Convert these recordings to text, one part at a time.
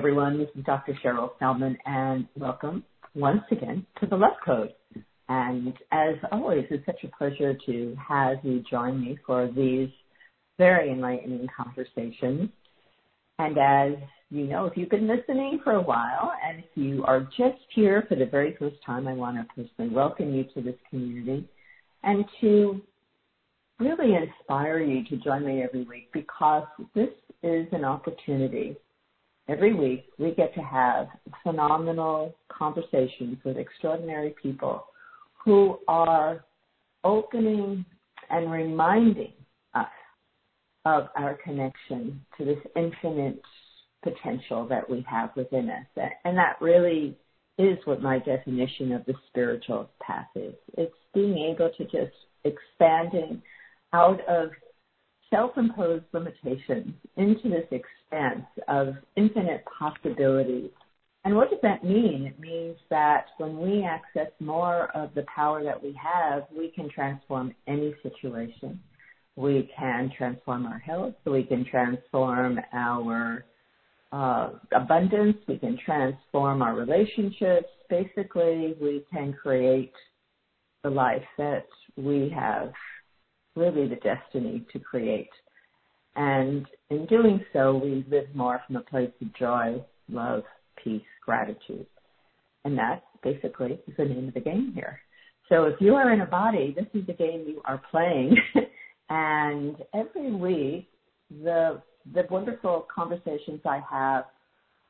Everyone. This is Dr. Cheryl Feldman, and welcome once again to the Love Code. And as always, it's such a pleasure to have you join me for these very enlightening conversations. And as you know, if you've been listening for a while, and if you are just here for the very first time, I want to personally welcome you to this community and to really inspire you to join me every week because this is an opportunity. Every week, we get to have phenomenal conversations with extraordinary people who are opening and reminding us of our connection to this infinite potential that we have within us. And that really is what my definition of the spiritual path is. It's being able to just expanding out of self-imposed limitations into this expanse of infinite possibilities. And what does that mean? It means that when we access more of the power that we have, we can transform any situation. We can transform our health, we can transform our uh, abundance, we can transform our relationships. Basically, we can create the life that we have really the destiny to create. And in doing so, we live more from a place of joy, love, peace, gratitude. And that basically is the name of the game here. So if you are in a body, this is the game you are playing. and every week, the the wonderful conversations I have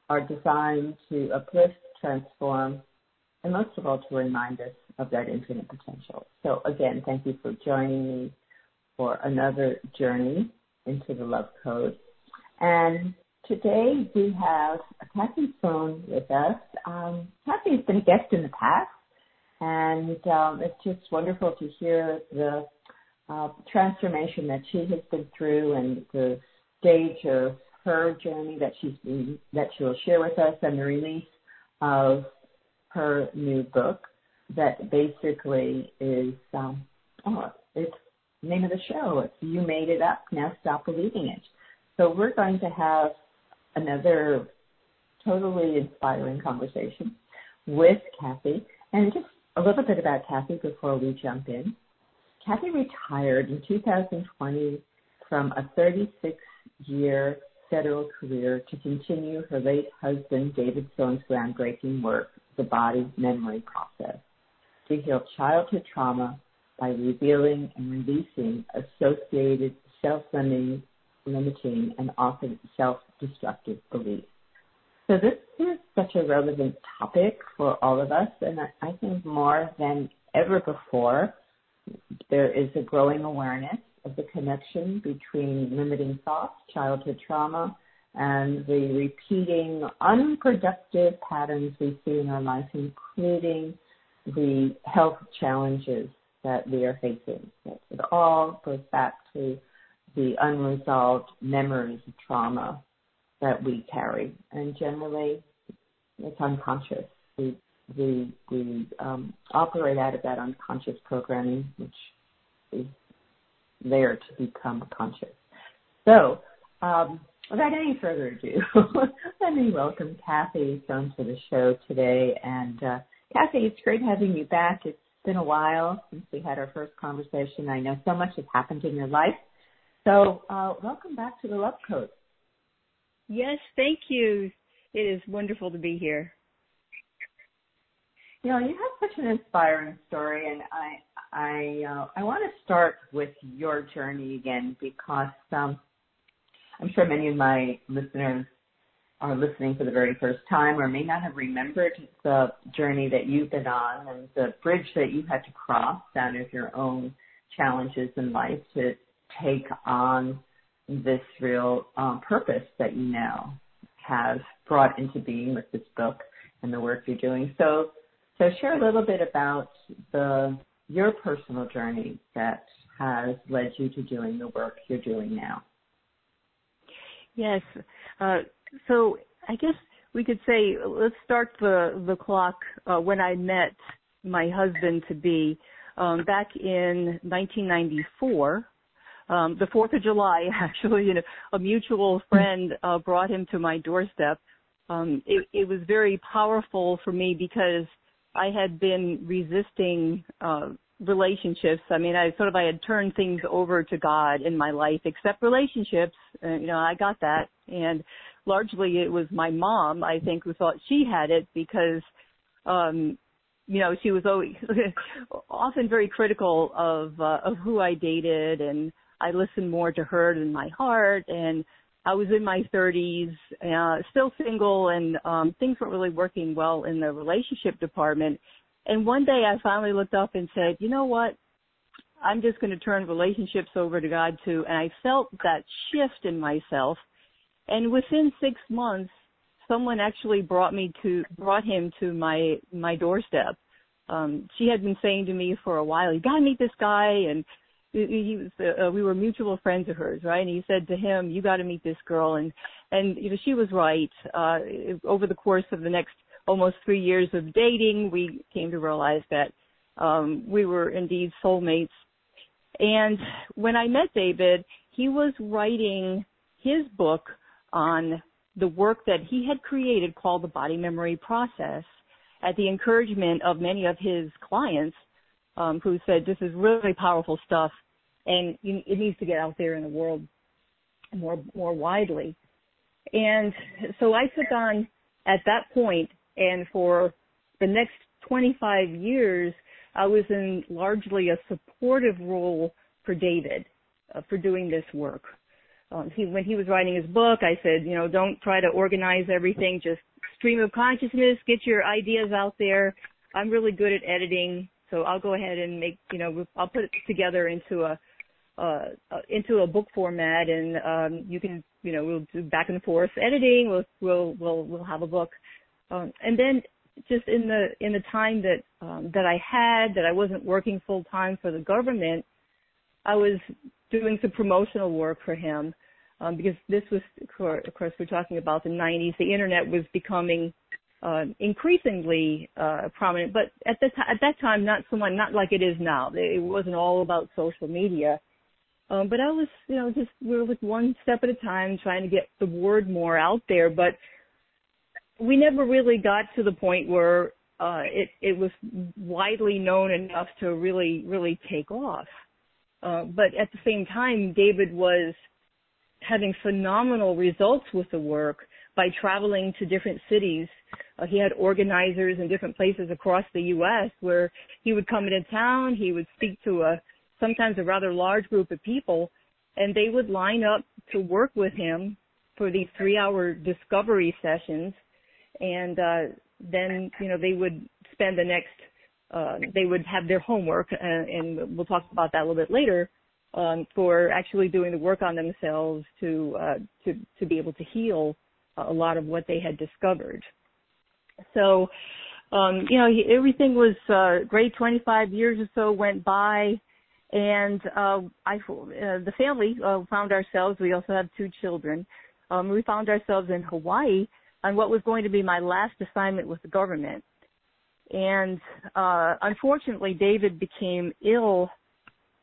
are designed to uplift, transform, and most of all to remind us of that infinite potential. So again, thank you for joining me for another journey into the love code. And today we have Kathi Sohn with us. Um, Kathi has been a guest in the past, and um, it's just wonderful to hear the uh, transformation that she has been through and the stage of her journey that she's been, that she will share with us, and the release of her new book that basically is um, oh, it's name of the show. You Made It Up, Now Stop Believing It. So we're going to have another totally inspiring conversation with Kathi. And just a little bit about Kathi before we jump in. Kathi retired in 2020 from a 36 year federal career to continue her late husband David Sohn's groundbreaking work, the body memory process, to heal childhood trauma by revealing and releasing associated self-limiting limiting and often self-destructive beliefs. So this is such a relevant topic for all of us, and I think more than ever before, there is a growing awareness of the connection between limiting thoughts, childhood trauma, and the repeating unproductive patterns we see in our life, including the health challenges that we are facing. It all goes back to the unresolved memories of trauma that we carry, and generally, it's unconscious. We we we um, operate out of that unconscious programming, which is there to become conscious. So, um, without any further ado, let me welcome Kathi Sohn to the show today. And uh, Kathi, it's great having you back. It's been a while since we had our first conversation. I know so much has happened in your life. So, uh, welcome back to the Love Code. Yes, thank you. It is wonderful to be here. You know, you have such an inspiring story, and I I uh, I want to start with your journey again because um, I'm sure many of my listeners are listening for the very first time or may not have remembered the journey that you've been on and the bridge that you had to cross out of your own challenges in life to take on this real um, purpose that you now have brought into being with this book and the work you're doing. So, so share a little bit about the your personal journey that has led you to doing the work you're doing now. Yes. Uh, so I guess we could say let's start the the clock uh, when I met my husband to be um, back in 1994. Um, the Fourth of July, actually, you know, a mutual friend uh, brought him to my doorstep um, it, it was very powerful for me because I had been resisting uh, relationships. I mean, I sort of I had turned things over to God in my life, except relationships. Uh, you know, I got that, and largely it was my mom. I think who thought she had it because, um, you know, she was always often very critical of uh, of who I dated, and I listened more to her than my heart, and I was in my 30s, uh, still single, and um, things weren't really working well in the relationship department. And one day I finally looked up and said, you know what? I'm just going to turn relationships over to God too. And I felt that shift in myself. And within six months, someone actually brought me to, brought him to my, my doorstep. Um, she had been saying to me for a while, you gotta meet this guy. And he was uh, we were mutual friends of hers right and he said to him you got to meet this girl and and you know she was right uh over the course of the next almost 3 years of dating we came to realize that um we were indeed soulmates and when i met david he was writing his book on the work that he had created called the body memory process at the encouragement of many of his clients um, who said this is really powerful stuff, and it needs to get out there in the world more more widely. And so I took on at that point, and for the next 25 years, I was in largely a supportive role for David uh, for doing this work. Um, he, when he was writing his book, I said, you know, don't try to organize everything, just stream of consciousness, get your ideas out there. I'm really good at editing. So I'll go ahead and make, you know, I'll put it together into a, uh, into a book format and, um, you can, you know, we'll do back and forth editing. We'll, we'll, we'll, we'll have a book. Um, and then just in the, in the time that, um, that I had, that I wasn't working full time for the government, I was doing some promotional work for him. Um, because this was, of course, we're talking about the 90s. The internet was becoming uh, increasingly uh, prominent, but at the t- at that time, not so much, not like it is now. It wasn't all about social media. Um, but I was, you know, just we were like one step at a time, trying to get the word more out there. But we never really got to the point where uh, it it was widely known enough to really really take off. Uh, but at the same time, David was having phenomenal results with the work by traveling to different cities. Uh, he had organizers in different places across the U.S. where he would come into town, he would speak to a sometimes a rather large group of people, and they would line up to work with him for these three-hour discovery sessions, and uh, then you know they would spend the next uh, they would have their homework, and, uh, and we'll talk about that a little bit later. Um, for actually doing the work on themselves to uh, to to be able to heal a lot of what they had discovered. So, um, you know, everything was uh, great. 25 years or so went by, and uh, I, uh, the family uh, found ourselves. We also have two children. Um, we found ourselves in Hawaii on what was going to be my last assignment with the government. And uh, unfortunately, David became ill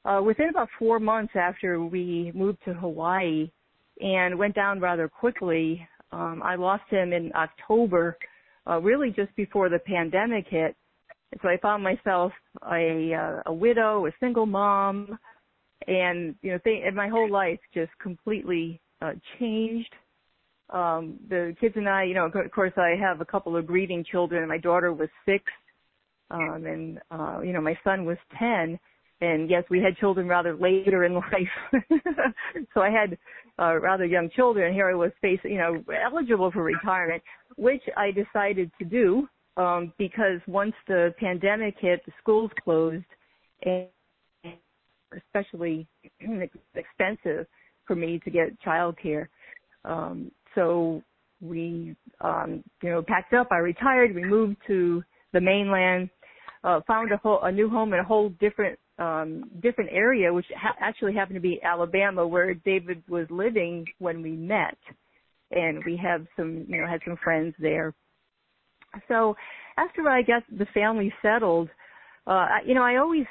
uh, within about four months after we moved to Hawaii and went down rather quickly. Um, I lost him in October, uh, really just before the pandemic hit. So I found myself a, uh, a widow, a single mom, and you know, th- and my whole life just completely uh, changed. Um, the kids and I, you know, of course, I have a couple of grieving children. My daughter was six, um, and uh, you know, my son was ten and yes, we had children rather later in life. so I had uh, rather young children. Here I was facing, you know, eligible for retirement, which I decided to do um, because once the pandemic hit, the schools closed, and especially expensive for me to get childcare. Um, so we, um, you know, packed up. I retired. We moved to the mainland. Uh, found a whole a new home in a whole different um, different area, which ha- actually happened to be Alabama, where David was living when we met, and we have some, you know, had some friends there. So after I got the family settled, uh, you know, I always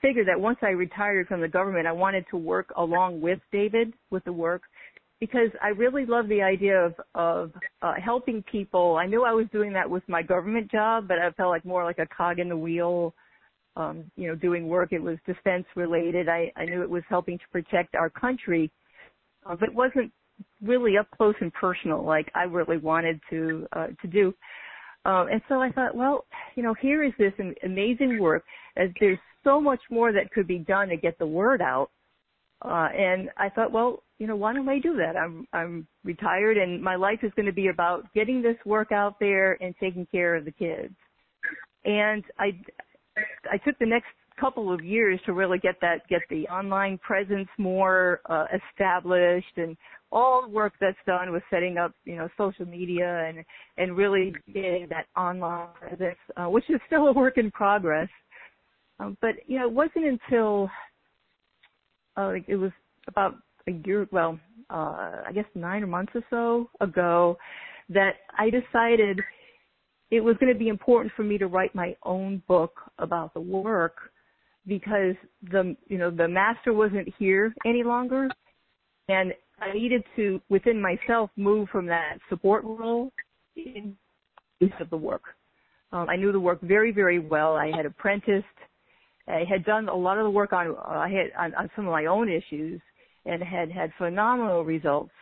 figured that once I retired from the government, I wanted to work along with David with the work. Because I really love the idea of of uh, helping people. I knew I was doing that with my government job, but I felt like more like a cog in the wheel. Um, you know, doing work. It was defense related. I, I knew it was helping to protect our country, uh, but it wasn't really up close and personal like I really wanted to uh, to do. Um, and so I thought, well, you know, here is this amazing work. As there's so much more that could be done to get the word out. Uh, and I thought, well, you know, why don't I do that? I'm I'm retired, and my life is going to be about getting this work out there and taking care of the kids. And I I took the next couple of years to really get that get the online presence more uh, established and all the work that's done with setting up you know social media and and really getting that online presence uh, which is still a work in progress um, but you know it wasn't until uh, it was about a year, well, uh, I guess nine months or so ago, that I decided it was going to be important for me to write my own book about the work because the you know the master wasn't here any longer and I needed to within myself move from that support role in into of the work. Um, I knew the work very very well. I had apprenticed I had done a lot of the work on uh, I had on, on some of my own issues and had had phenomenal results.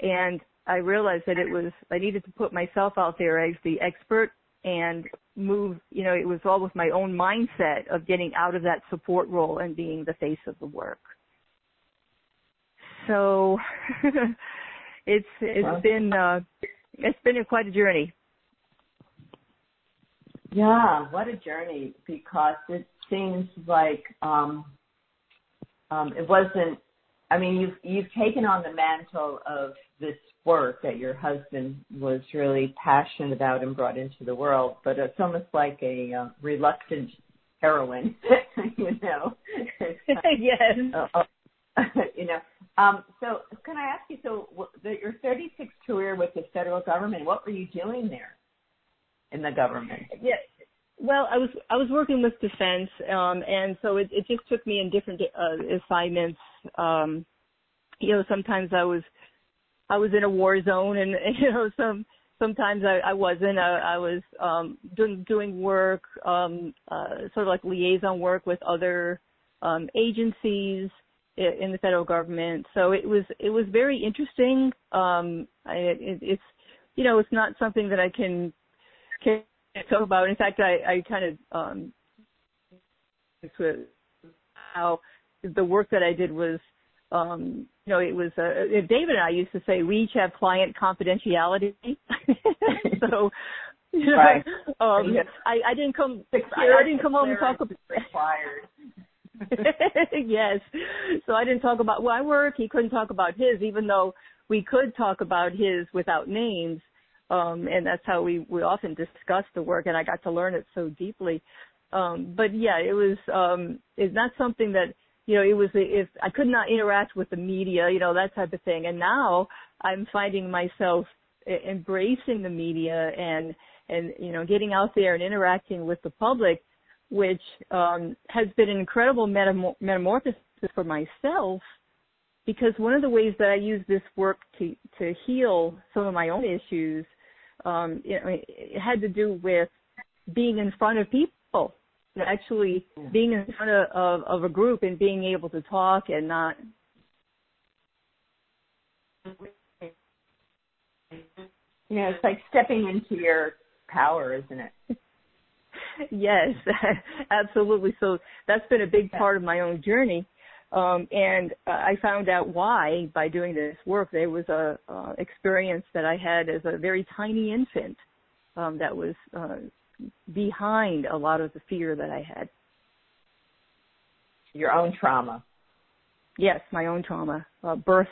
And I realized that it was I needed to put myself out there as the expert and move. You know, it was all with my own mindset of getting out of that support role and being the face of the work. So it's it's been uh, it's been a, quite a journey. Yeah, what a journey because it seems like um, um, it wasn't. I mean, you've you've taken on the mantle of this work that your husband was really passionate about and brought into the world, but it's almost like a uh, reluctant heroine, you know. yes. Uh, uh, you know. Um, so, can I ask you? So, the, your 36 career with the federal government, what were you doing there in the government? Yes. Well, I was I was working with defense, um, and so it, it just took me in different uh, assignments. Um, you know, sometimes I was I was in a war zone, and you know, some sometimes I, I wasn't. I, I was um, doing doing work, um, uh, sort of like liaison work with other um, agencies in the federal government. So it was it was very interesting. Um, I, it, it's you know, it's not something that I can can talk about. In fact, I, I kind of um, how the work that I did was, um, you know, it was. Uh, David and I used to say we each have client confidentiality. so, you know, right. um, yes. I, I didn't come. I, I didn't come home and talk about. Required. yes. So I didn't talk about my work. He couldn't talk about his, even though we could talk about his without names um, and that's how we we often discuss the work, and I got to learn it so deeply. Um, but yeah, it was um, it's not something that you know it was if I could not interact with the media, you know that type of thing, and now I'm finding myself embracing the media and and you know getting out there and interacting with the public, which um, has been an incredible metamor- metamorphosis for myself because one of the ways that I use this work to to heal some of my own issues um, you know, it had to do with being in front of people, actually yeah. being in front of, of, of a group and being able to talk and not. You know, it's like stepping into your power, isn't it? yes, absolutely. So that's been a big part of my own journey. Um, and uh, I found out why by doing this work. There was a uh, experience that I had as a very tiny infant um, that was uh, behind a lot of the fear that I had. Your own trauma. Yes, my own trauma, uh, birth,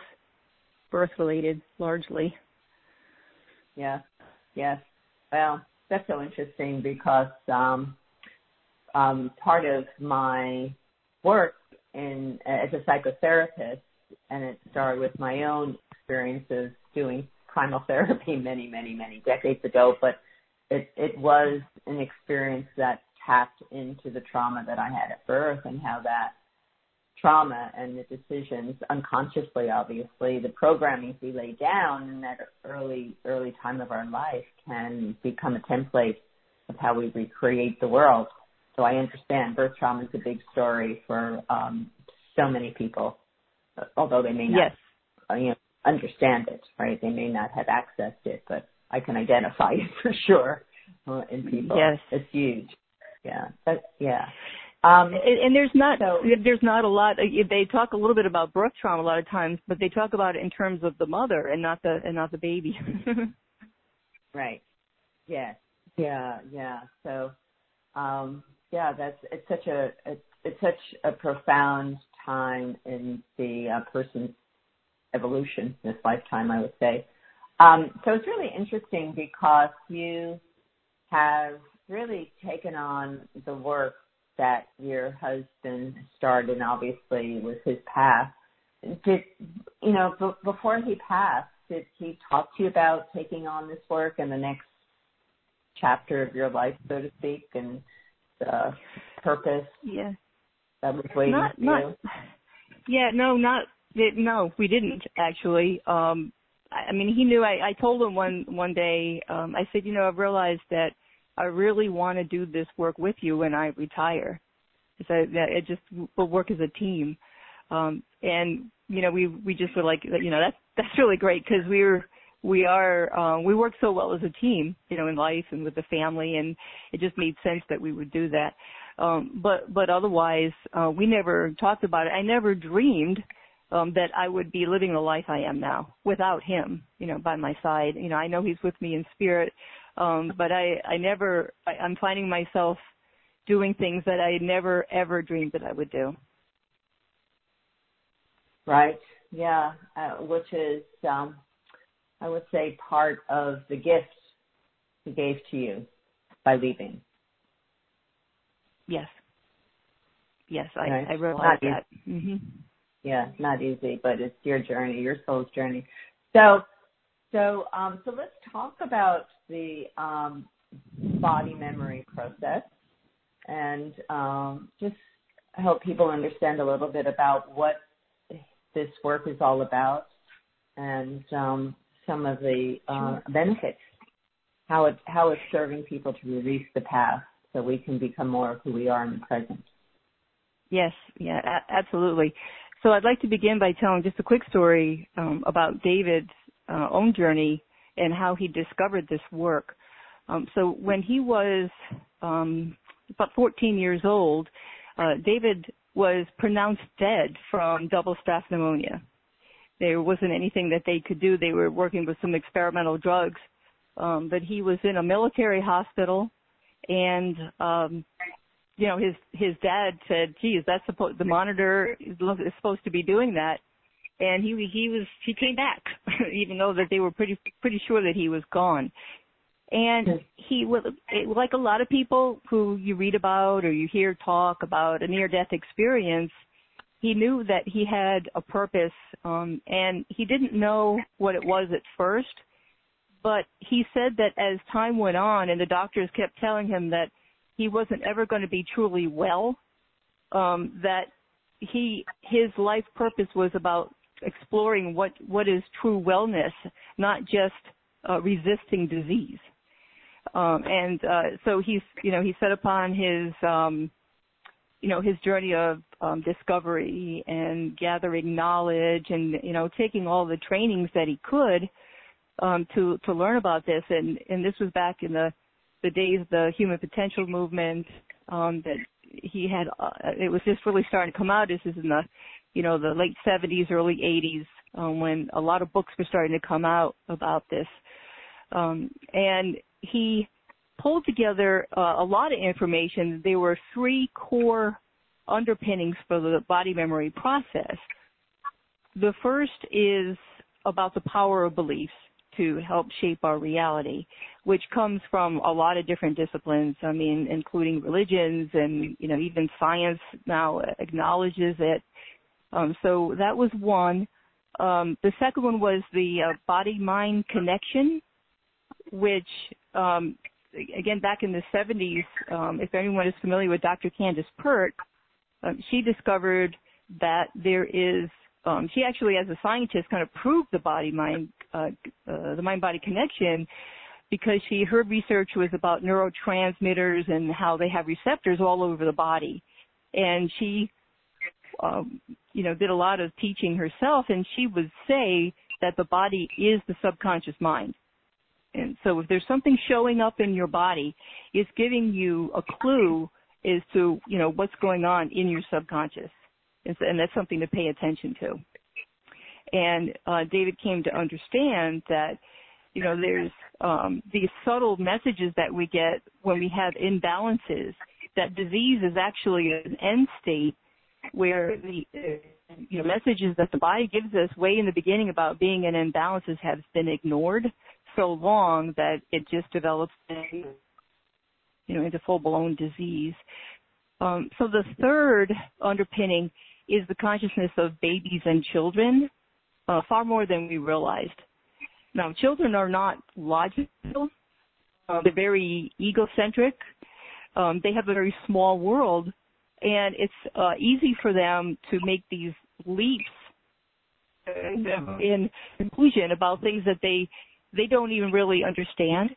birth related largely. Yeah, yes. Well, that's so interesting because um, um, part of my work in as a psychotherapist, and it started with my own experiences doing primal therapy many, many, many decades ago. But it it was an experience that tapped into the trauma that I had at birth and how that trauma and the decisions unconsciously, obviously, the programming we lay down in that early, early time of our life can become a template of how we recreate the world. So I understand birth trauma is a big story for um, so many people, although they may not, yes. uh, you know, understand it, right? They may not have accessed it, but I can identify it for sure uh, in people. Yes, it's huge. Yeah, but yeah. Um, and, and there's not so, there's not a lot. They talk a little bit about birth trauma a lot of times, but they talk about it in terms of the mother and not the and not the baby. right. Yes. Yeah. Yeah. So, um, yeah, that's it's such a it's, it's such a profound time in the uh, person's evolution, this lifetime, I would say. Um, so it's really interesting because you have really taken on the work that your husband started, and obviously was his path. Did you know b- before he passed? Did he talk to you about taking on this work and the next chapter of your life, so to speak, and the purpose? Yeah, that was waiting not, for not, you. Yeah, no, not no, we didn't actually. Um, I, I mean, he knew. I, I told him one one day. Um, I said, you know, I've realized that I really want to do this work with you when I retire. So that it just we'll work as a team. Um, and you know, we we just were like, you know, that's that's really great because we're we are um, we work so well as a team, you know, in life and with the family, and it just made sense that we would do that. Um, but but otherwise, uh, we never talked about it. I never dreamed um, that I would be living the life I am now without him, you know, by my side. You know, I know he's with me in spirit, um, but I, I never, I, I'm finding myself doing things that I never ever dreamed that I would do. Right. Yeah. Uh, which is, um, I would say, part of the gift he gave to you by leaving. Yes. Yes, I, right. I realize that. Mm-hmm. Yeah, not easy, but it's your journey, your soul's journey. So, so, um, so let's talk about the um, body memory process and um, just help people understand a little bit about what this work is all about and um, some of the uh, benefits, how it how it's serving people to release the past so we can become more of who we are in the present. Yes, yeah, a- absolutely. So I'd like to begin by telling just a quick story um, about David's uh, own journey and how he discovered this work. Um, so when he was um, about 14 years old, uh, David was pronounced dead from double staph pneumonia. There wasn't anything that they could do. They were working with some experimental drugs, um, but he was in a military hospital, and um, you know his his dad said, "Geez, that's supposed the monitor is, is supposed to be doing that." and he he was he came back even though that they were pretty pretty sure that he was gone and he was like a lot of people who you read about or you hear talk about a near death experience he knew that he had a purpose um and he didn't know what it was at first but he said that as time went on and the doctors kept telling him that he wasn't ever going to be truly well um that he his life purpose was about exploring what what is true wellness, not just uh, resisting disease. Um, and uh, so he's you know he set upon his um, you know his journey of um, discovery and gathering knowledge and you know taking all the trainings that he could um, to to learn about this and and this was back in the the days of the human potential movement um, that he had uh, it was just really starting to come out this is in the you know, the late 70s, early 80s, um, when a lot of books were starting to come out about this. Um, and he pulled together uh, a lot of information. There were three core underpinnings for the body memory process. The first is about the power of beliefs to help shape our reality, which comes from a lot of different disciplines. I mean, including religions and, you know, even science now acknowledges it um, so that was one. Um, the second one was the uh, body-mind connection, which um, again back in the 70s, um, if anyone is familiar with Dr. Candace Pert, um, she discovered that there is um, she actually, as a scientist, kind of proved the body mind uh, uh, the mind body connection because she her research was about neurotransmitters and how they have receptors all over the body, and she um, you know did a lot of teaching herself, and she would say that the body is the subconscious mind. And so if there's something showing up in your body, it's giving you a clue as to, you know, what's going on in your subconscious and that's something to pay attention to. And uh, David came to understand that, you know, there's um, these subtle messages that we get when we have imbalances. That disease is actually an end state where the you know messages that the body gives us way in the beginning about being in imbalances have been ignored so long that it just develops you know into full blown disease. Um, so the third underpinning is the consciousness of babies and children, uh, far more than we realized. Now, children are not logical. Uh, they're very egocentric. Um, they have a very small world, and it's uh, easy for them to make these leaps in conclusion about things that they they don't even really understand,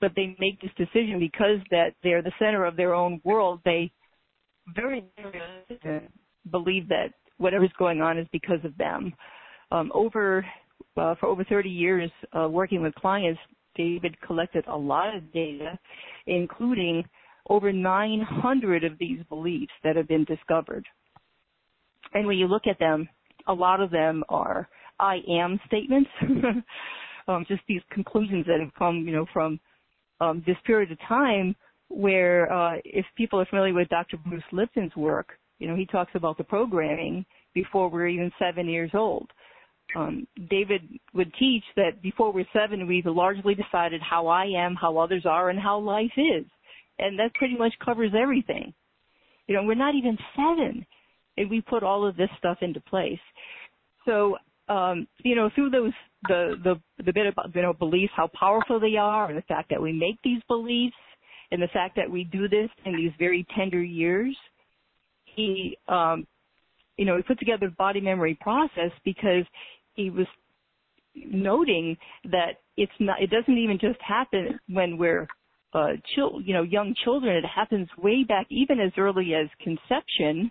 but they make this decision because that they're the center of their own world. They very believe that whatever's going on is because of them. Um, over uh, for over 30 years uh, working with clients, David collected a lot of data, including over 900 of these beliefs that have been discovered. And when you look at them, a lot of them are I am statements, um, just these conclusions that have come, you know, from um, this period of time where uh, if people are familiar with Dr. Bruce Lipton's work, you know, he talks about the programming before we're even seven years old. Um, David would teach that before we're seven, we've largely decided how I am, how others are, and how life is. And that pretty much covers everything. You know, we're not even seven, and we put all of this stuff into place. So, um, you know, through those the the the bit about you know beliefs, how powerful they are, and the fact that we make these beliefs, and the fact that we do this in these very tender years, he, um, you know, he put together the body memory process because he was noting that it's not, it doesn't even just happen when we're, uh, chil- you know, young children. It happens way back, even as early as conception.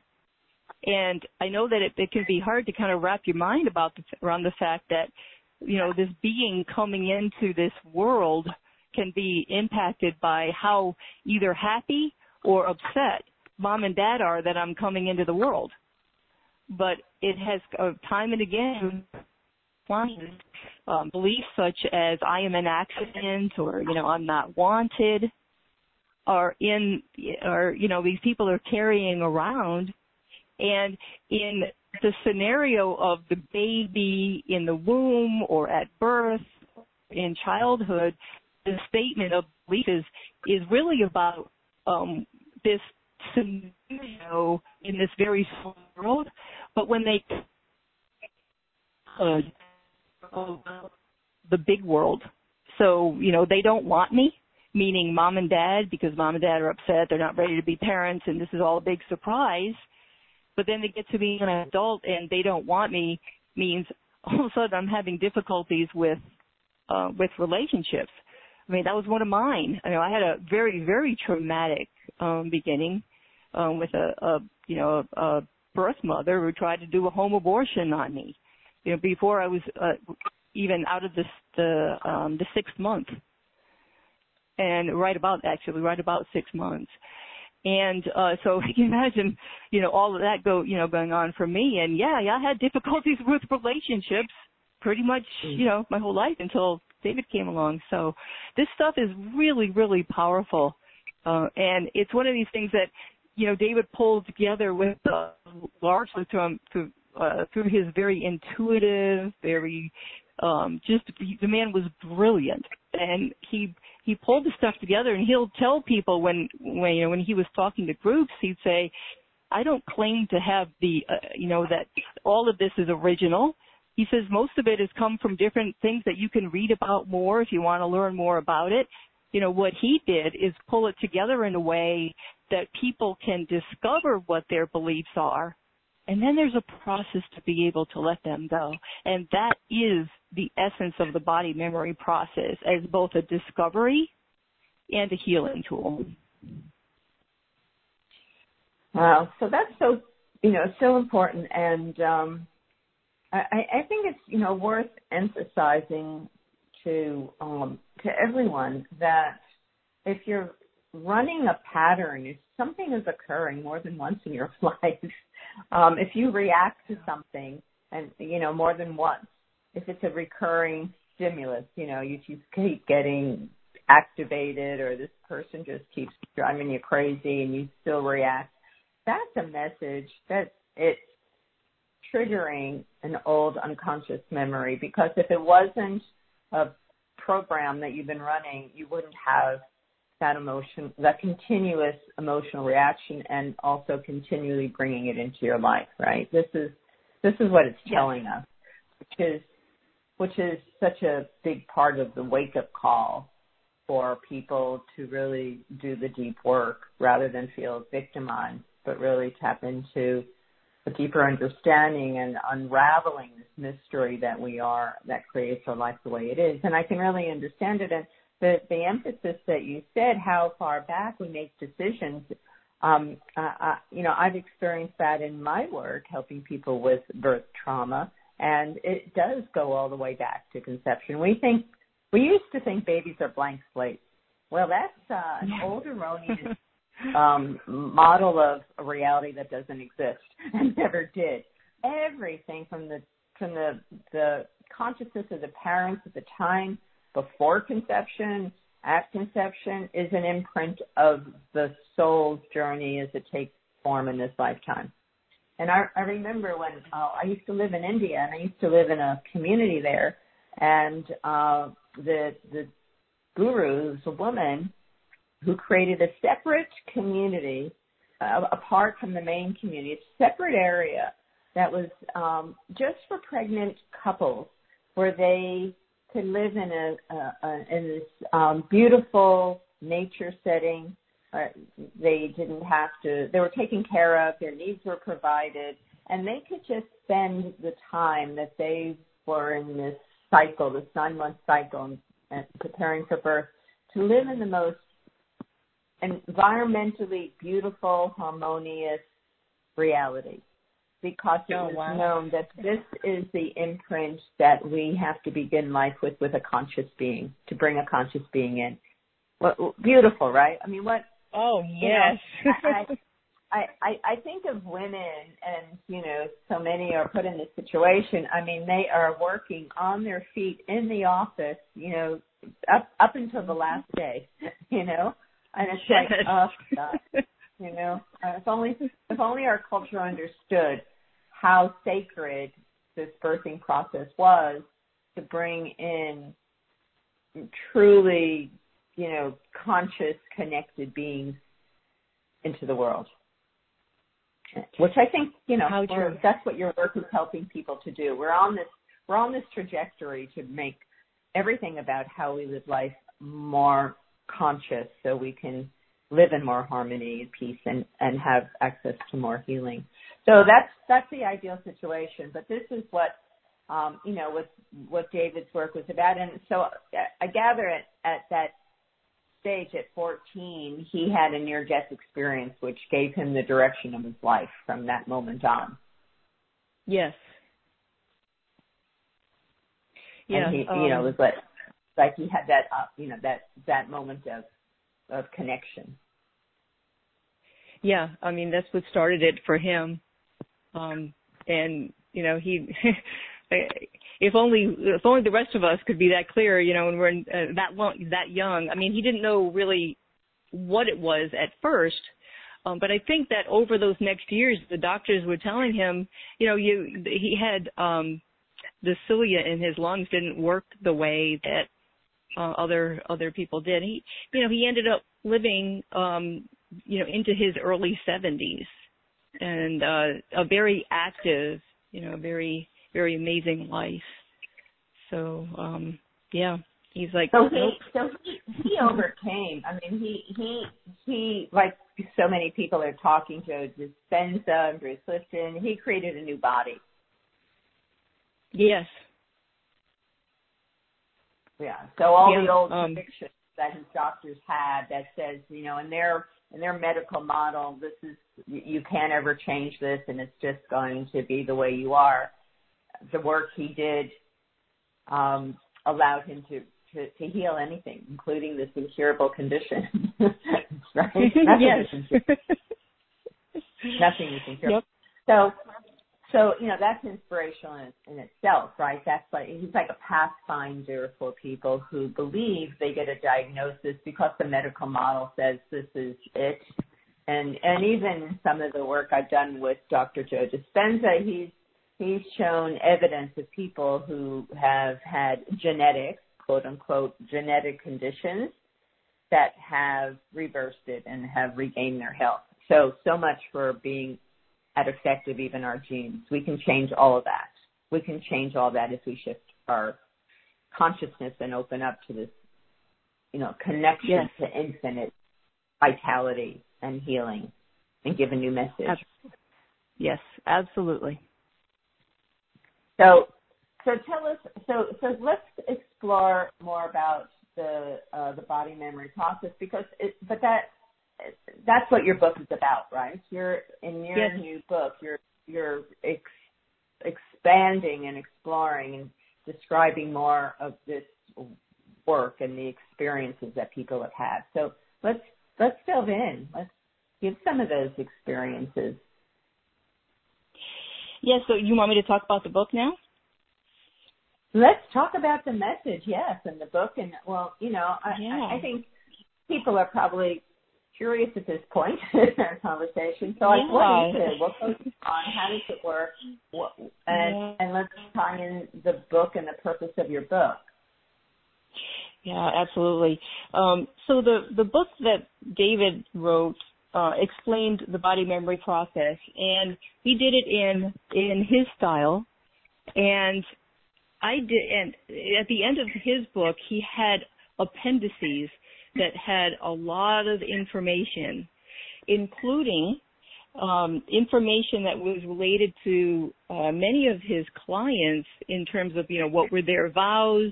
And I know that it, it can be hard to kind of wrap your mind about the, around the fact that, you know, this being coming into this world can be impacted by how either happy or upset mom and dad are that I'm coming into the world. But it has uh, time and again um, beliefs such as I am an accident or you know I'm not wanted are in or you know these people are carrying around and in the scenario of the baby in the womb or at birth in childhood the statement of belief is is really about um, this scenario in this very small world, but when they uh, the big world, so you know they don't want me, meaning mom and dad, because mom and dad are upset, they're not ready to be parents, and this is all a big surprise. But then they get to be an adult and they don't want me, means all of a sudden I'm having difficulties with uh, with relationships. I mean, that was one of mine. I know I had a very, very traumatic um, beginning um, with a, a you know a, a birth mother who tried to do a home abortion on me. You know, before I was uh, even out of this the um, the sixth month, and right about actually right about six months. And uh so you can imagine, you know, all of that go, you know, going on for me. And yeah, yeah, I had difficulties with relationships pretty much, mm. you know, my whole life until David came along. So this stuff is really, really powerful. Uh, and it's one of these things that you know, David pulled together with uh, largely through, through, uh, through his very intuitive, very um, just the man was brilliant, and he he pulled the stuff together. And he'll tell people when when you know when he was talking to groups, he'd say, "I don't claim to have the uh, you know that all of this is original." He says most of it has come from different things that you can read about more if you want to learn more about it. You know, what he did is pull it together in a way that people can discover what their beliefs are And then there's a process to be able to let them go. And that is the essence of the body memory process as both a discovery and a healing tool. Wow. So that's so, you know, so important. And um, I, I think it's, you know, worth emphasizing to um, to everyone that if you're running a pattern, if something is occurring more than once in your life, um, if you react to something and you know more than once, if it's a recurring stimulus, you know, you just keep getting activated or this person just keeps driving you crazy and you still react, that's a message that it's triggering an old unconscious memory because if it wasn't a program that you've been running, you wouldn't have that emotion, that continuous emotional reaction and also continually bringing it into your life, right? This is, this is what it's telling us, which is, which is such a big part of the wake up call for people to really do the deep work rather than feel victimized, but really tap into a deeper understanding and unraveling this mystery that we are that creates our life the way it is. And I can really understand it. And the, the emphasis that you said, how far back we make decisions, um, uh, you know, I've experienced that in my work, helping people with birth trauma, and it does go all the way back to conception. We think we used to think babies are blank slates. Well, that's uh, an old erroneous um, model of a reality that doesn't exist and never did. Everything from the from the the consciousness of the parents at the time before conception, at conception, is an imprint of the soul's journey as it takes form in this lifetime. And I, I remember when uh, I used to live in India, and I used to live in a community there, and uh, the the guru was woman who created a separate community uh, apart from the main community, a separate area that was um, just for pregnant couples, where they could live in a, a, a in this um, beautiful nature setting. Uh, they didn't have to. They were taken care of. Their needs were provided, and they could just spend the time that they were in this cycle, this nine month cycle, and, preparing for birth, to live in the most environmentally beautiful, harmonious reality because it oh, was wow. known that this is the imprint that we have to begin life with with a conscious being to bring a conscious being in. Well, beautiful, right? I mean, what? Oh yes. You know, I, I I think of women, and you know, so many are put in this situation. I mean, they are working on their feet in the office, you know, up up until the last day, you know, and it's like, oh God, you know, uh, if only if only our culture understood how sacred this birthing process was to bring in truly, you know, conscious, connected beings into the world. Which I think, you know, that's what your work is helping people to do. We're on this we're on this trajectory to make everything about how we live life more conscious so we can live in more harmony and peace and, and have access to more healing. So that's that's the ideal situation. But this is what um, you know what what David's work was about. And so I gather at, at that stage at 14, he had a near death experience, which gave him the direction of his life from that moment on. Yes. Yeah. And he, um, you know, um, it was like like he had that uh, you know that that moment of of connection. Yeah, I mean that's what started it for him. Um and you know, he if only if only the rest of us could be that clear, you know, when we're in, uh, that long, that young. I mean, he didn't know really what it was at first. Um, but I think that over those next years, the doctors were telling him, you know, you he had um, the cilia in his lungs didn't work the way that uh, other other people did. He, you know, he ended up living, um, you know, into his early 70s, and uh, a very active, you know, very very amazing life. So, um, yeah. He's like, so he, nope. so he, he overcame. I mean, he he he like so many people are talking to Dispenza and Bruce Lipton. He created a new body. Yes. Yeah. So all Yeah, the old um, convictions that his doctors had that says, you know, in their in their medical model, this is you can't ever change this, and it's just going to be the way you are. The work he did um, allowed him to, to to heal anything, including this incurable condition. right? Nothing is incurable. yes. Nothing is incurable. Yep. So, so you know that's inspirational in, in itself, right? That's like he's like a pathfinder for people who believe they get a diagnosis because the medical model says this is it, and and even some of the work I've done with Dr. Joe Dispenza, he's he's shown evidence of people who have had genetic, quote unquote, genetic conditions that have reversed it and have regained their health. So so much for being at effective even our genes. We can change all of that. We can change all that if we shift our consciousness and open up to this, you know, connection Yes. to infinite vitality and healing and give a new message. Yes, absolutely. So, so tell us. So, so let's explore more about the uh, the body memory process because, it, but that that's what your book is about, right? You're in your Yes. new book. You're you're ex, expanding and exploring and describing more of this work and the experiences that people have had. So let's let's delve in. Let's give some of those experiences. Yes, so you want me to talk about the book now? Let's talk about the message, yes, and the book. And well, you know, I, Yeah. I, I think people are probably curious at this point in our conversation. So, like, what is Yeah. it? What goes on? How does it work? What, and Yeah. and let's tie in the book and the purpose of your book. Yeah, absolutely. Um, so the the book that David wrote uh, explained the body memory process, and he did it in in his style. And I did, and at the end of his book, he had appendices that had a lot of information, including um, information that was related to uh, many of his clients in terms of you know what were their vows,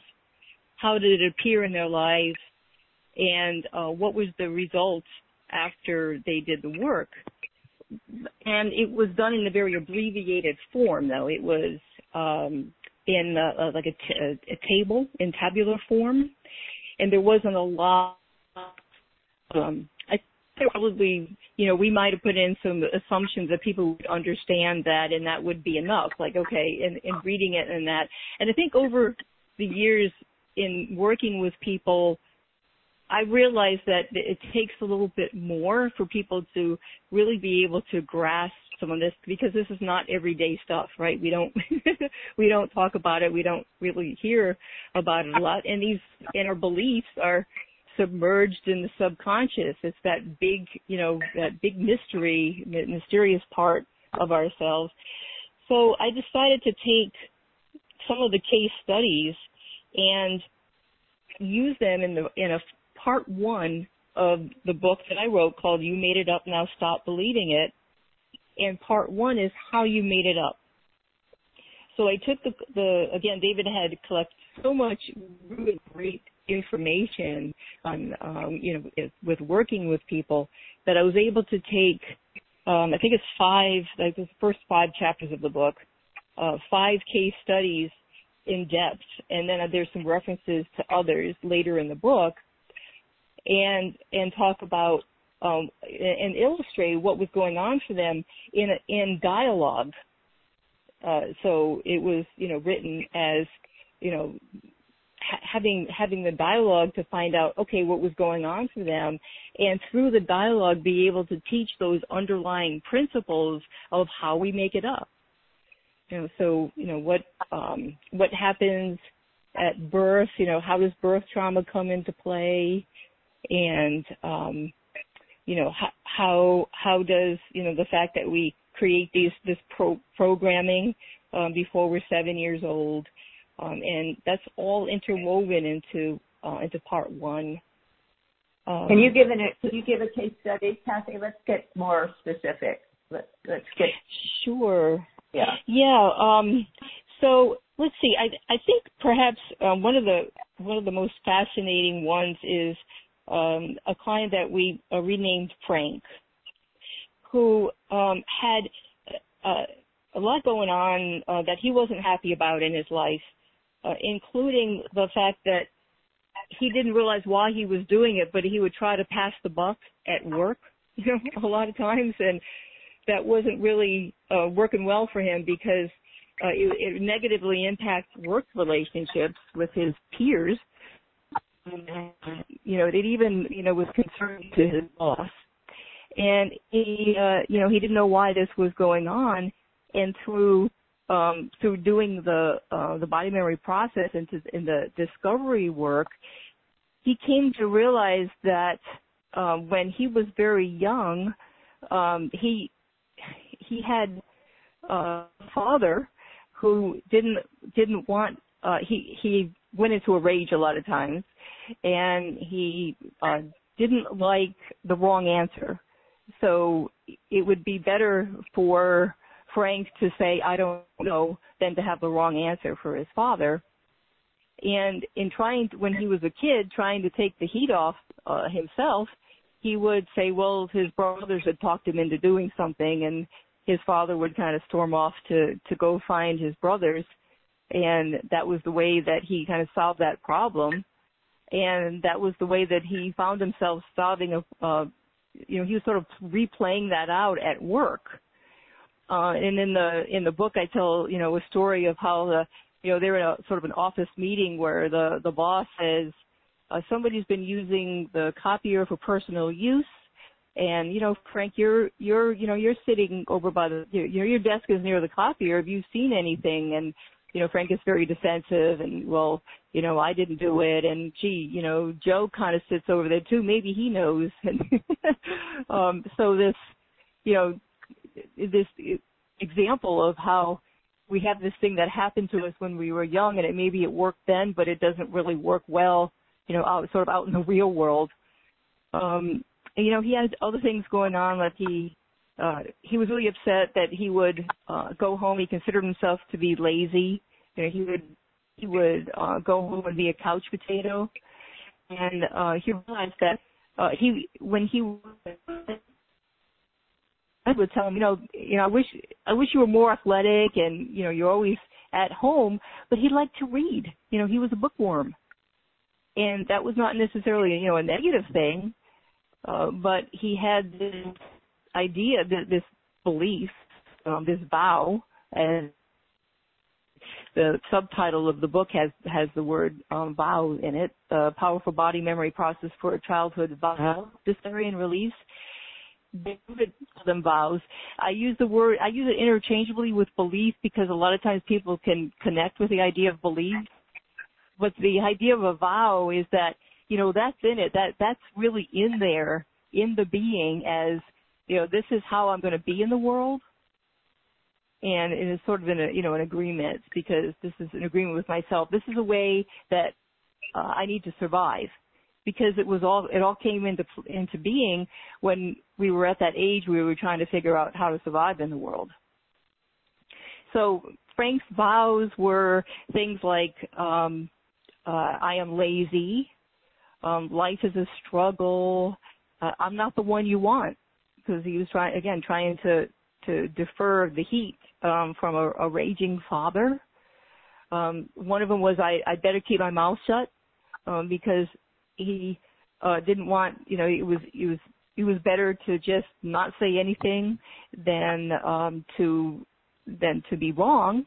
how did it appear in their lives, and uh, what was the result after they did the work. And it was done in a very abbreviated form, though. It was um, in uh, uh, like a, a, a table in tabular form, and there wasn't a lot. Um, I probably, you know, we might have put in some assumptions that people would understand that, and that would be enough. Like, okay, in, in reading it and that, and I think over the years in working with people, I realize that it takes a little bit more for people to really be able to grasp some of this because this is not everyday stuff, right? We don't we don't talk about it, we don't really hear about it a lot, and these and our beliefs are submerged in the subconscious. It's that big, you know, that big mystery, mysterious part of ourselves. So I decided to take some of the case studies and use them in the in a part one of the book that I wrote called You Made It Up Now Stop Believing It. And part one is how you made it up. So I took the, the again, David had collected so much really great information on, um, you know, with working with people that I was able to take, um, I think it's five, like the first five chapters of the book, uh, five case studies in depth, and then there's some references to others later in the book, and and talk about um, and illustrate what was going on for them in in dialogue. Uh, so it was you know written as you know ha- having having the dialogue to find out okay what was going on for them, and through the dialogue be able to teach those underlying principles of how we make it up you know, so, you know, what, um, what happens at birth, you know, how does birth trauma come into play? And, um, you know, how, how, does, you know, the fact that we create these, this pro- programming, um, before we're seven years old, um, and that's all interwoven into uh, into part one. Um, can you give an can you give a case study, Kathi? Let's get more specific. Let's let's get sure. Yeah. Yeah. Um, so let's see. I I think perhaps um, one of the one of the most fascinating ones is um, a client that we uh, renamed Frank, who um, had uh, a lot going on uh, that he wasn't happy about in his life, uh, including the fact that he didn't realize why he was doing it, but he would try to pass the buck at work, you know, a lot of times, and that wasn't really uh, working well for him because uh, it, it negatively impacts work relationships with his peers. You know, it even you know was concerning to his boss, and he uh, you know he didn't know why this was going on, and through um, through doing the uh, the body memory process and to, in the discovery work, he came to realize that uh, when he was very young, um, he he had a father who didn't didn't want uh he he went into a rage a lot of times and he uh didn't like the wrong answer. So it would be better for frank to say i don't know than to have the wrong answer for his father. And in trying to, when he was a kid trying to take the heat off uh himself he would say well his brothers had talked him into doing something and his father would kind of storm off to to go find his brothers. And that was the way that he kind of solved that problem and that was the way that he found himself solving a uh you know he was sort of replaying that out at work uh and in the in the book i tell you know a story of how the you know they're in a sort of an office meeting where the the boss says uh, somebody's been using the copier for personal use and you know, Frank, you're you're you know you're sitting over by the your your desk is near the copier. Have you seen anything? And you know, Frank is very defensive and well, you know, I didn't do it. And gee, you know, Joe kind of sits over there too. Maybe he knows. And um, so this, you know, this example of how we have this thing that happened to us when we were young, and it maybe it worked then, but it doesn't really work well, you know, out sort of out in the real world. Um, you know, he had other things going on that he uh he was really upset that he would uh go home. He considered himself to be lazy. You know, he would he would uh go home and be a couch potato. And uh he realized that uh he when he I would tell him, you know, you know, I wish I wish you were more athletic and, you know, you're always at home, but he liked to read. You know, he was a bookworm. And that was not necessarily, you know, a negative thing uh, but he had this idea, this belief, um, this vow, and the subtitle of the book has has the word um, vow in it. Uh, powerful body memory process for childhood vow discovery and release. Them vows. I use the word I use it interchangeably with belief because a lot of times people can connect with the idea of belief. But the idea of a vow is that you know, that's in it. That that's really in there in the being as, you know, this is how I'm going to be in the world. And it is sort of in a, you know, an agreement because this is an agreement with myself. This is a way that uh, I need to survive because it was all, it all came into, into being when we were at that age we were trying to figure out how to survive in the world. So Frank's vows were things like, um, uh, I am lazy, um, life is a struggle. Uh, I'm not the one you want because he was trying again trying to to defer the heat um, from a, a raging father. Um, one of them was I I better keep my mouth shut um, because he uh, didn't want you know it was it was it was better to just not say anything than um, to than to be wrong.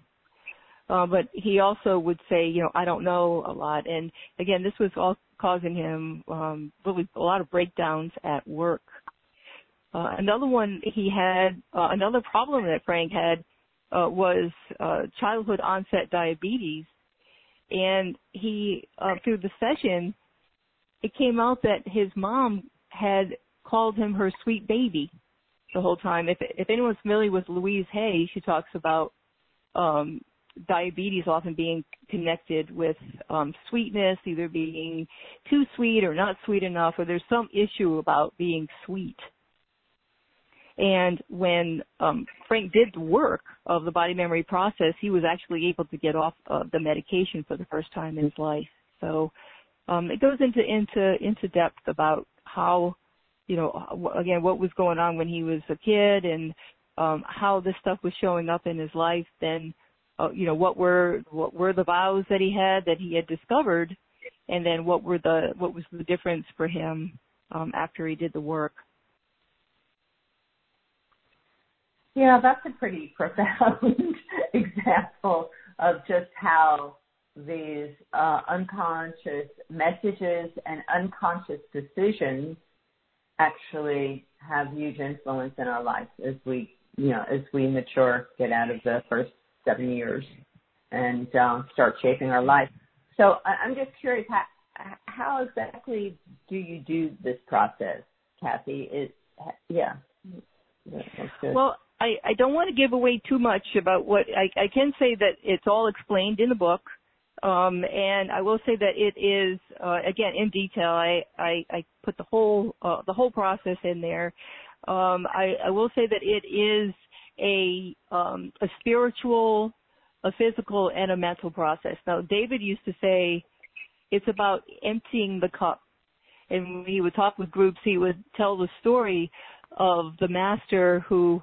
Uh, but he also would say, you know, I don't know a lot. And again, this was all causing him um, really a lot of breakdowns at work. Uh, another one he had, uh, another problem that Frank had uh, was uh, childhood onset diabetes, and he uh, through the session, it came out that his mom had called him her sweet baby the whole time. If if anyone's familiar with Louise Hay, she talks about um, diabetes often being connected with um, sweetness, either being too sweet or not sweet enough, or there's some issue about being sweet. And when um, Frank did the work of the body memory process, he was actually able to get off of the medication for the first time in his life. So um, it goes into into into depth about how, you know, again what was going on when he was a kid and um, how this stuff was showing up in his life. Then, uh, you know, what were what were the vows that he had that he had discovered, and then what were the what was the difference for him um, after he did the work. Yeah, that's a pretty profound example of just how these uh, unconscious messages and unconscious decisions actually have huge influence in our lives as we, you know, as we mature, get out of the first seven years and um, start shaping our life. So I'm just curious, how, how exactly do you do this process, Kathi? Is yeah. Well, I, I don't want to give away too much about what I, I can say that it's all explained in the book. Um, and I will say that it is uh, again in detail. I, I, I put the whole uh, the whole process in there. Um, I, I will say that it is a um, a spiritual, a physical, and a mental process. Now, David used to say it's about emptying the cup. And when he would talk with groups, he would tell the story of the master who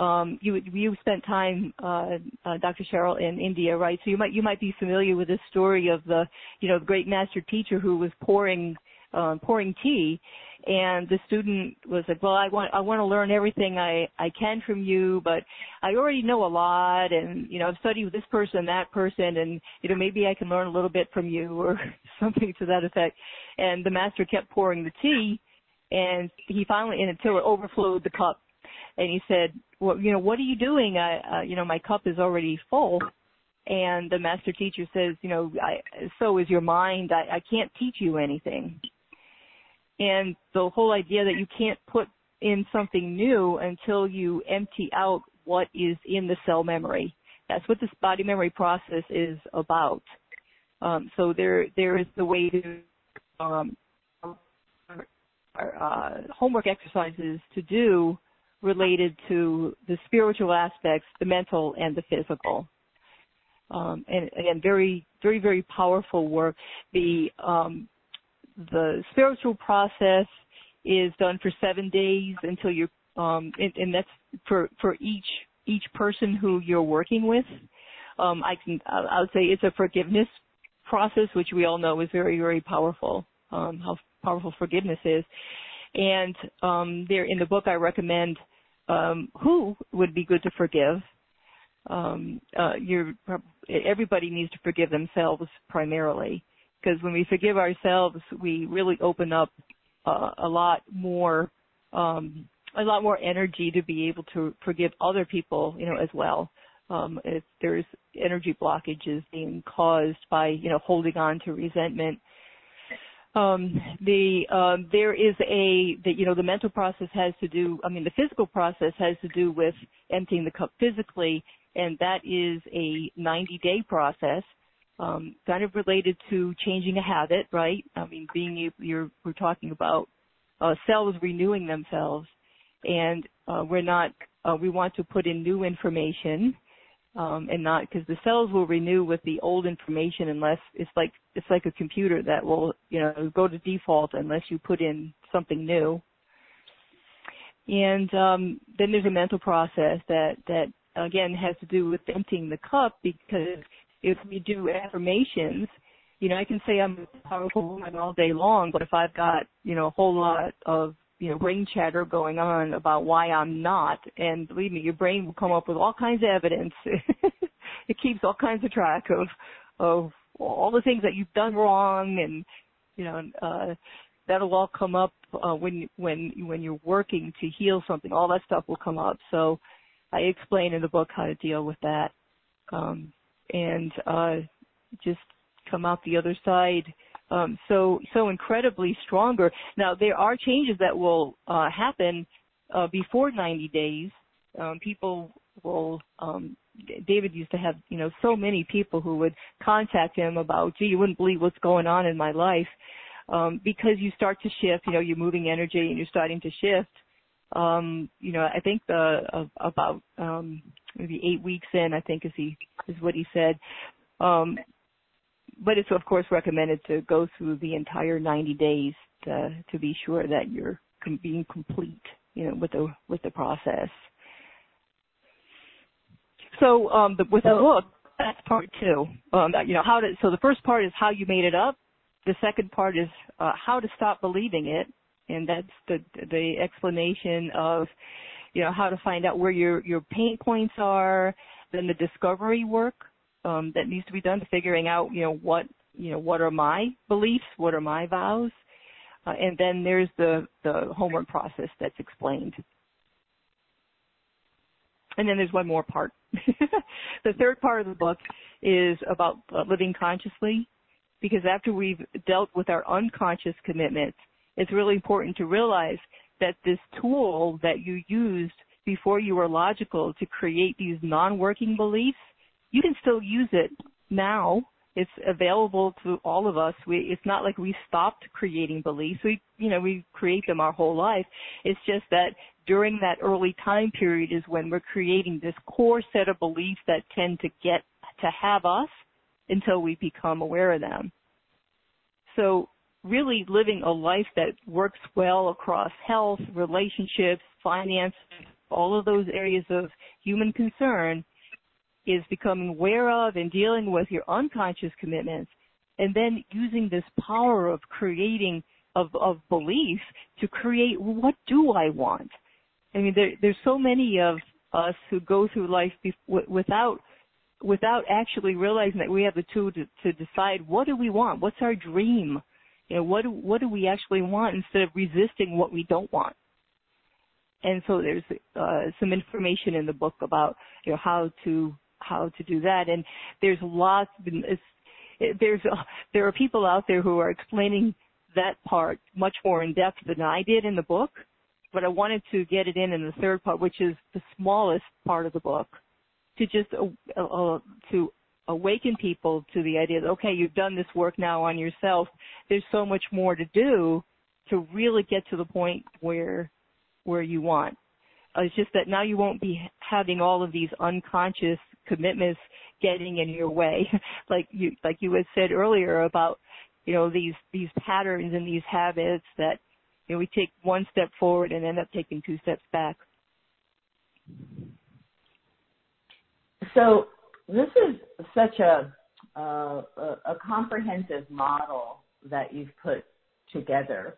um, you you spent time, uh, uh, Dr. Cheryl, in India, right? So you might you might be familiar with this story of the you know the great master teacher who was pouring um, pouring tea, and the student was like, "Well, I want I want to learn everything I I can from you, but I already know a lot, and you know I've studied with this person, that person, and you know maybe I can learn a little bit from you or something to that effect." And the master kept pouring the tea, and he finally, and until it overflowed the cup, and he said, well, you know, what are you doing? I, uh, you know, my cup is already full. And the master teacher says, you know, I, so is your mind. I, I can't teach you anything. And the whole idea that you can't put in something new until you empty out what is in the cell memory. That's what this body memory process is about. Um, so there, there is the way to um, uh, homework exercises to do related to the spiritual aspects, the mental and the physical. Um, and again, very, very, very powerful work. The um, the spiritual process is done for seven days until you're, um, and, and, that's for for each each person who you're working with. Um, I can I would say it's a forgiveness process, which we all know is very, very powerful. Um, how powerful forgiveness is, and um, there in the book I recommend um, who would be good to forgive. Um, uh, you're, everybody needs to forgive themselves primarily, because when we forgive ourselves, we really open up uh, a lot more, um, a lot more energy to be able to forgive other people, you know, as well. Um, if there's energy blockages being caused by, you know, holding on to resentment, um, the um, there is a the, you know the mental process has to do I mean the physical process has to do with emptying the cup physically and that is a 90 day process um, kind of related to changing a habit right? I mean being you're we're talking about uh, cells renewing themselves and uh, we're not uh, we want to put in new information um, and not because the cells will renew with the old information unless it's like it's like a computer that will you know go to default unless you put in something new. And um, then there's a mental process that that again has to do with emptying the cup because if we do affirmations, you know I can say I'm a powerful woman all day long, but if I've got you know a whole lot of you know, brain chatter going on about why I'm not. And believe me, your brain will come up with all kinds of evidence. it keeps all kinds of track of, of all the things that you've done wrong and, you know, uh, that'll all come up, uh, when, when, when you're working to heal something. All that stuff will come up. So I explain in the book how to deal with that. Um, and, uh, just come out the other side um, so so incredibly stronger. Now there are changes that will uh, happen uh, before 90 days. Um, people will um, David used to have, you know, so many people who would contact him about, gee, you wouldn't believe what's going on in my life. Um, because you start to shift, you know, you're moving energy and you're starting to shift. Um, you know, I think the, uh, about, um, maybe eight weeks in, I think is he, is what he said. Um, but it's of course recommended to go through the entire 90 days to, to be sure that you're com- being complete, you know, with the, with the process. So um, the, with the book, that's part two. Um, you know how to. So the first part is how you made it up. The second part is uh, how to stop believing it, and that's the the explanation of you know how to find out where your your pain points are. Then the discovery work um, that needs to be done to figuring out you know what you know what are my beliefs, what are my vows, uh, and then there's the the homework process that's explained. And then there's one more part. the third part of the book is about uh, living consciously because after we've dealt with our unconscious commitments, it's really important to realize that this tool that you used before you were logical to create these non-working beliefs, you can still use it now it's available to all of us. We, it's not like we stopped creating beliefs. We, you know, we create them our whole life. It's just that during that early time period is when we're creating this core set of beliefs that tend to get to have us until we become aware of them. So really living a life that works well across health, relationships, finance, all of those areas of human concern is becoming aware of and dealing with your unconscious commitments and then using this power of creating of, of belief to create what do I want? I mean, there, there's so many of us who go through life be, without without actually realizing that we have the tool to, to decide what do we want? What's our dream? You know, what do, what do we actually want instead of resisting what we don't want? And so there's uh, some information in the book about you know how to how to do that. And there's lots. there's uh, there are people out there who are explaining that part much more in depth than I did in the book. But I wanted to get it in in the third part, which is the smallest part of the book, to just uh, uh, to awaken people to the idea that okay, you've done this work now on yourself. There's so much more to do to really get to the point where where you want. Uh, it's just that now you won't be having all of these unconscious commitments getting in your way, like you like you had said earlier about you know these these patterns and these habits that you know we take one step forward and end up taking two steps back. So this is such a uh, a, a comprehensive model that you've put together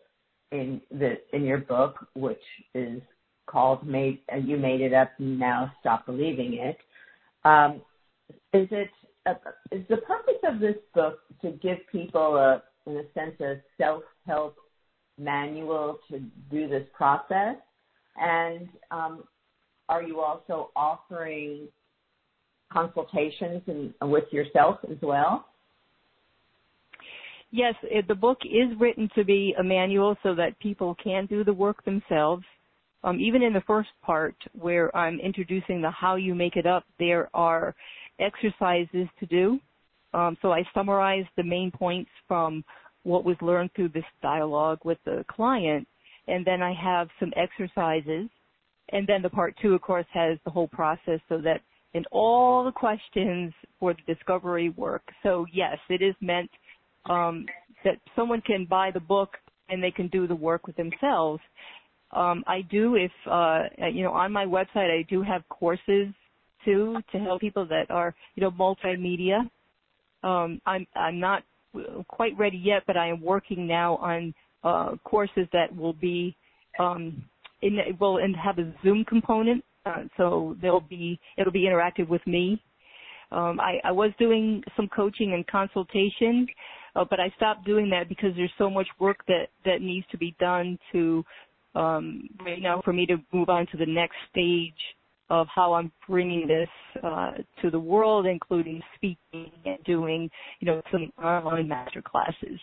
in the in your book, which is called "Made You Made It Up, Now Stop Believing It." Um, is it uh, is the purpose of this book to give people a, in a sense, a self-help manual to do this process? And um, are you also offering consultations with yourself as well? Yes, it, the book is written to be a manual so that people can do the work themselves. Um, even in the first part where I'm introducing the how you make it up, there are exercises to do. Um, so I summarize the main points from what was learned through this dialogue with the client, and then I have some exercises. And then the part two, of course, has the whole process so that in all the questions for the discovery work. So yes, it is meant um, that someone can buy the book and they can do the work with themselves. Um, I do, if uh, you know, on my website, I do have courses too to help people that are, you know, multimedia. Um, I'm I'm not quite ready yet, but I am working now on uh, courses that will be um, in will and have a Zoom component, uh, so they'll be it'll be interactive with me. Um, I, I was doing some coaching and consultation, uh, but I stopped doing that because there's so much work that that needs to be done to um, right now for me to move on to the next stage of how I'm bringing this uh, to the world, including speaking and doing, you know, some online master classes.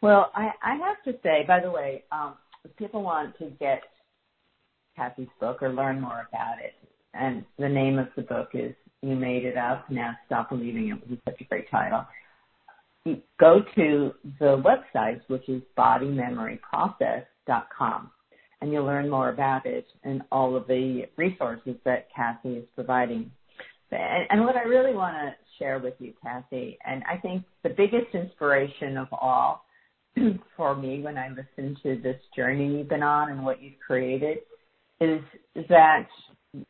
Well, I, I have to say, by the way, um, if people want to get Kathi's book or learn more about it, and the name of the book is You Made It Up. Now Stop Believing It was such a great title. Go to the website, which is bodymemoryprocess.com, and you'll learn more about it and all of the resources that Kathi is providing. And, and what I really want to share with you, Kathi, and I think the biggest inspiration of all for me when I listen to this journey you've been on and what you've created is that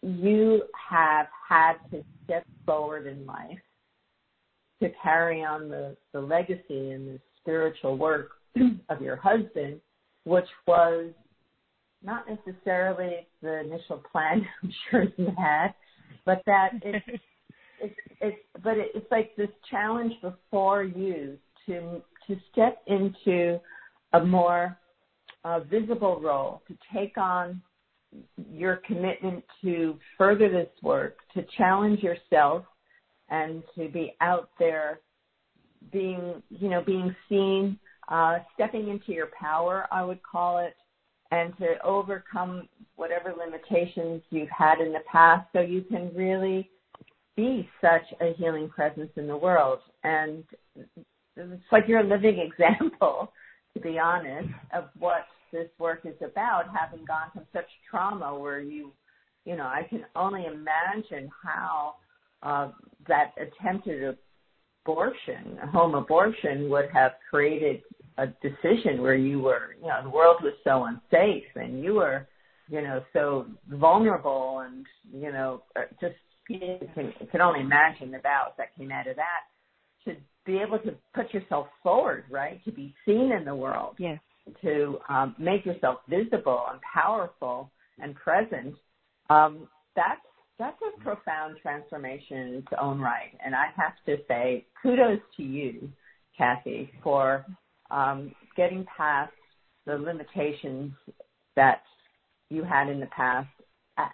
you have had to step forward in life to carry on the, the legacy and the spiritual work of your husband, which was not necessarily the initial plan I'm sure you had, but that it's it's it's but it's like this challenge before you to to step into a more uh, visible role, to take on your commitment to further this work, to challenge yourself, and to be out there, being you know being seen, uh, stepping into your power, I would call it, and to overcome whatever limitations you've had in the past, so you can really be such a healing presence in the world. And it's like you're a living example, to be honest, of what this work is about, having gone from such trauma where you, you know, I can only imagine how uh, that attempted abortion, home abortion, would have created a decision where you were, you know, the world was so unsafe and you were, you know, so vulnerable and, you know, uh, just you can, you can only imagine the vows that came out of that to be able to put yourself forward, right? To be seen in the world. Yes to um, make yourself visible and powerful and present, um, that's that's a profound transformation in its own right. And I have to say, kudos to you, Kathi, for um, getting past the limitations that you had in the past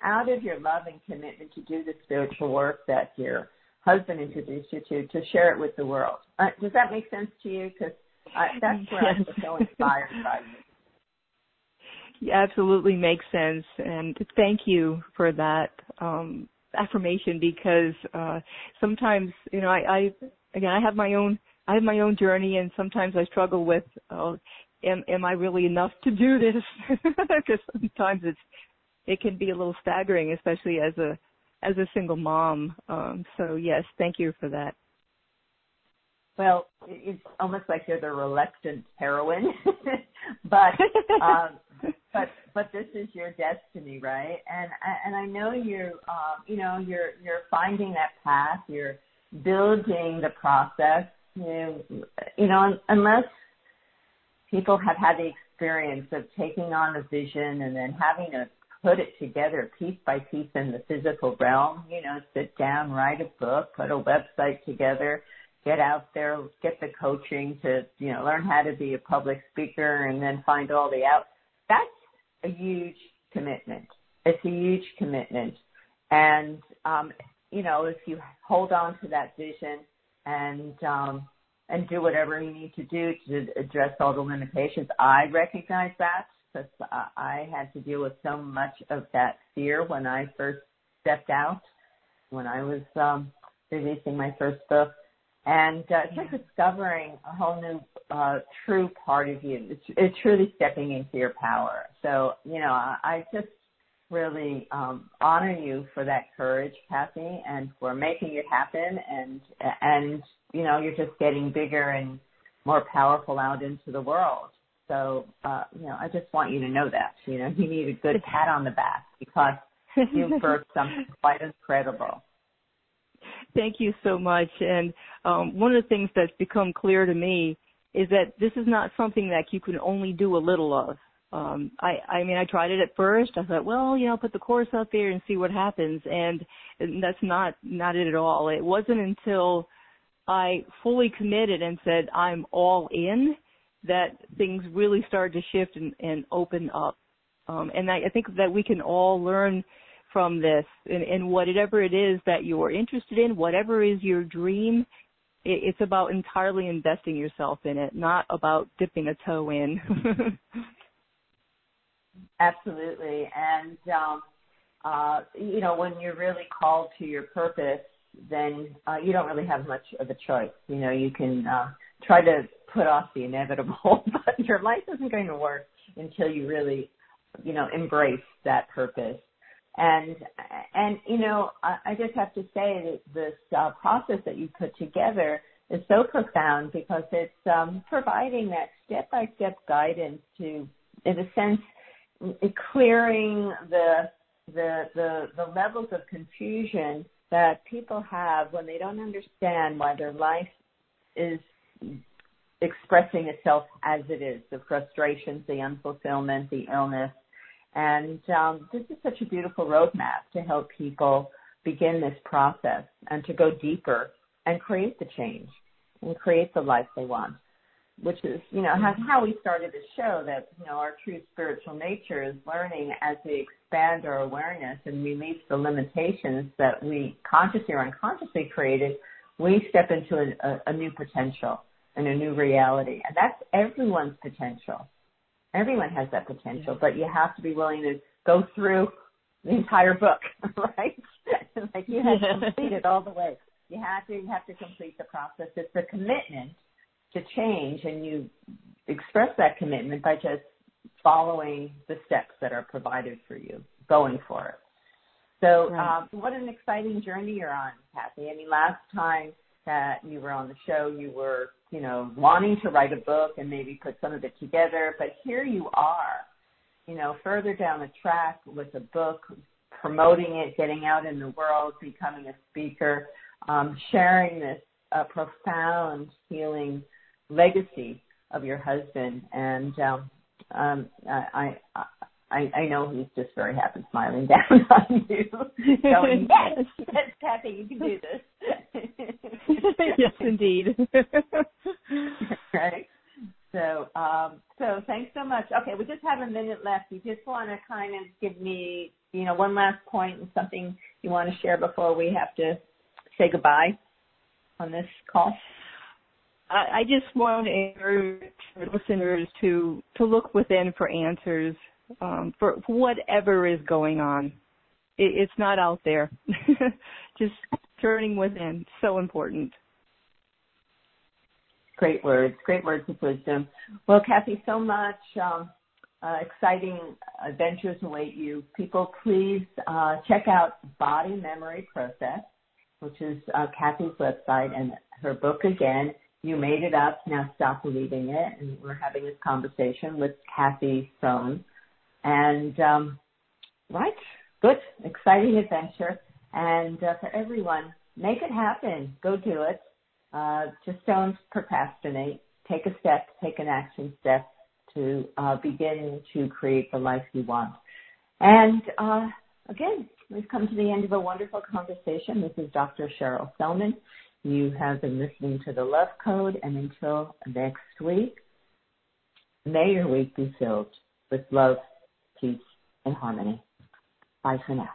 out of your love and commitment to do the spiritual work that your husband introduced you to, to share it with the world. Uh, does that make sense to you? Because I, that's where yes. I'm so inspired by you. Absolutely makes sense, and thank you for that um, affirmation because uh, sometimes you know I, I again I have my own I have my own journey, and sometimes I struggle with uh, am am I really enough to do this? Because sometimes it's it can be a little staggering, especially as a as a single mom. Um, so yes, thank you for that. Well, it's almost like you're the reluctant heroine, but um, but but this is your destiny, right? And and I know you're um, you know you're you're finding that path. You're building the process. You you know unless people have had the experience of taking on a vision and then having to put it together piece by piece in the physical realm. You know, sit down, write a book, put a website together get out there, get the coaching to, you know, learn how to be a public speaker and then find all the out. That's a huge commitment. It's a huge commitment. And, um, you know, if you hold on to that vision and, um, and do whatever you need to do to address all the limitations, I recognize that because I had to deal with so much of that fear when I first stepped out, when I was um, releasing my first book and uh, like discovering a whole new uh, true part of you. It's, it's truly stepping into your power. So you know, I, I just really um, honor you for that courage, Kathi, and for making it happen. And and you know, you're just getting bigger and more powerful out into the world. So uh, you know, I just want you to know that. You know, you need a good pat on the back because you've birthed something quite incredible. Thank you so much. And um, one of the things that's become clear to me is that this is not something that you can only do a little of. Um, I, I mean, I tried it at first. I thought, well, you know, put the course out there and see what happens, and, and that's not not it at all. It wasn't until I fully committed and said I'm all in that things really started to shift and, and open up. Um, and I, I think that we can all learn from this and, and whatever it is that you're interested in, whatever is your dream, it, it's about entirely investing yourself in it, not about dipping a toe in. Absolutely. And um, uh, you know, when you're really called to your purpose, then uh, you don't really have much of a choice. You know, you can uh, try to put off the inevitable, but your life isn't going to work until you really, you know, embrace that purpose. And and you know, I, I just have to say that this uh, process that you put together is so profound because it's um, providing that step-by-step guidance to, in a sense, clearing the the the, the levels of confusion that people have when they don't understand why their life is expressing itself as it is the frustrations, the unfulfillment, the illness. And um, this is such a beautiful roadmap to help people begin this process and to go deeper and create the change and create the life they want which is, you know, how, how we started the show that, you know, our true spiritual nature is learning as we expand our awareness and release the limitations that we consciously or unconsciously created, we step into a, a, a new potential and a new reality. And that's everyone's potential. Everyone has that potential, but you have to be willing to go through the entire book, right? like you have to complete it all the way. You have to, you have to complete the process. It's a commitment to change and you express that commitment by just following the steps that are provided for you, going for it. So, right. um, what an exciting journey you're on, Kathi. I mean, last time that you were on the show, you were, you know, wanting to write a book and maybe put some of it together, but here you are, you know, further down the track with a book, promoting it, getting out in the world, becoming a speaker, um, sharing this uh, profound healing legacy of your husband, and um, um, I, I I I know he's just very happy, smiling down on you, going, "Yes, yes, Kathi, you can do this." yes, indeed. right. So, um, so thanks so much. Okay, we just have a minute left. You just want to kind of give me, you know, one last point and something you want to share before we have to say goodbye on this call. I, I just want to encourage listeners to to look within for answers um, for, whatever is going on. It, it's not out there. just turning within, so important. Great words, great words of wisdom. Well, Kathi, so much um, uh, exciting adventures await you. People, please uh, check out Body Memory Process, which is uh, Kathi's website, and her book again you made it up. Now stop believing it. And we're having this conversation with Kathi Sohn. And, um, right, good, exciting adventure. And uh, for everyone, make it happen. Go do it. Uh, just don't procrastinate. Take a step, take an action step to uh, begin to create the life you want. And uh, again, we've come to the end of a wonderful conversation. This is Dr. Cheryl Selman. You have been listening to the Love Code, and until next week, may your week be filled with love, peace, and harmony. Bye for now.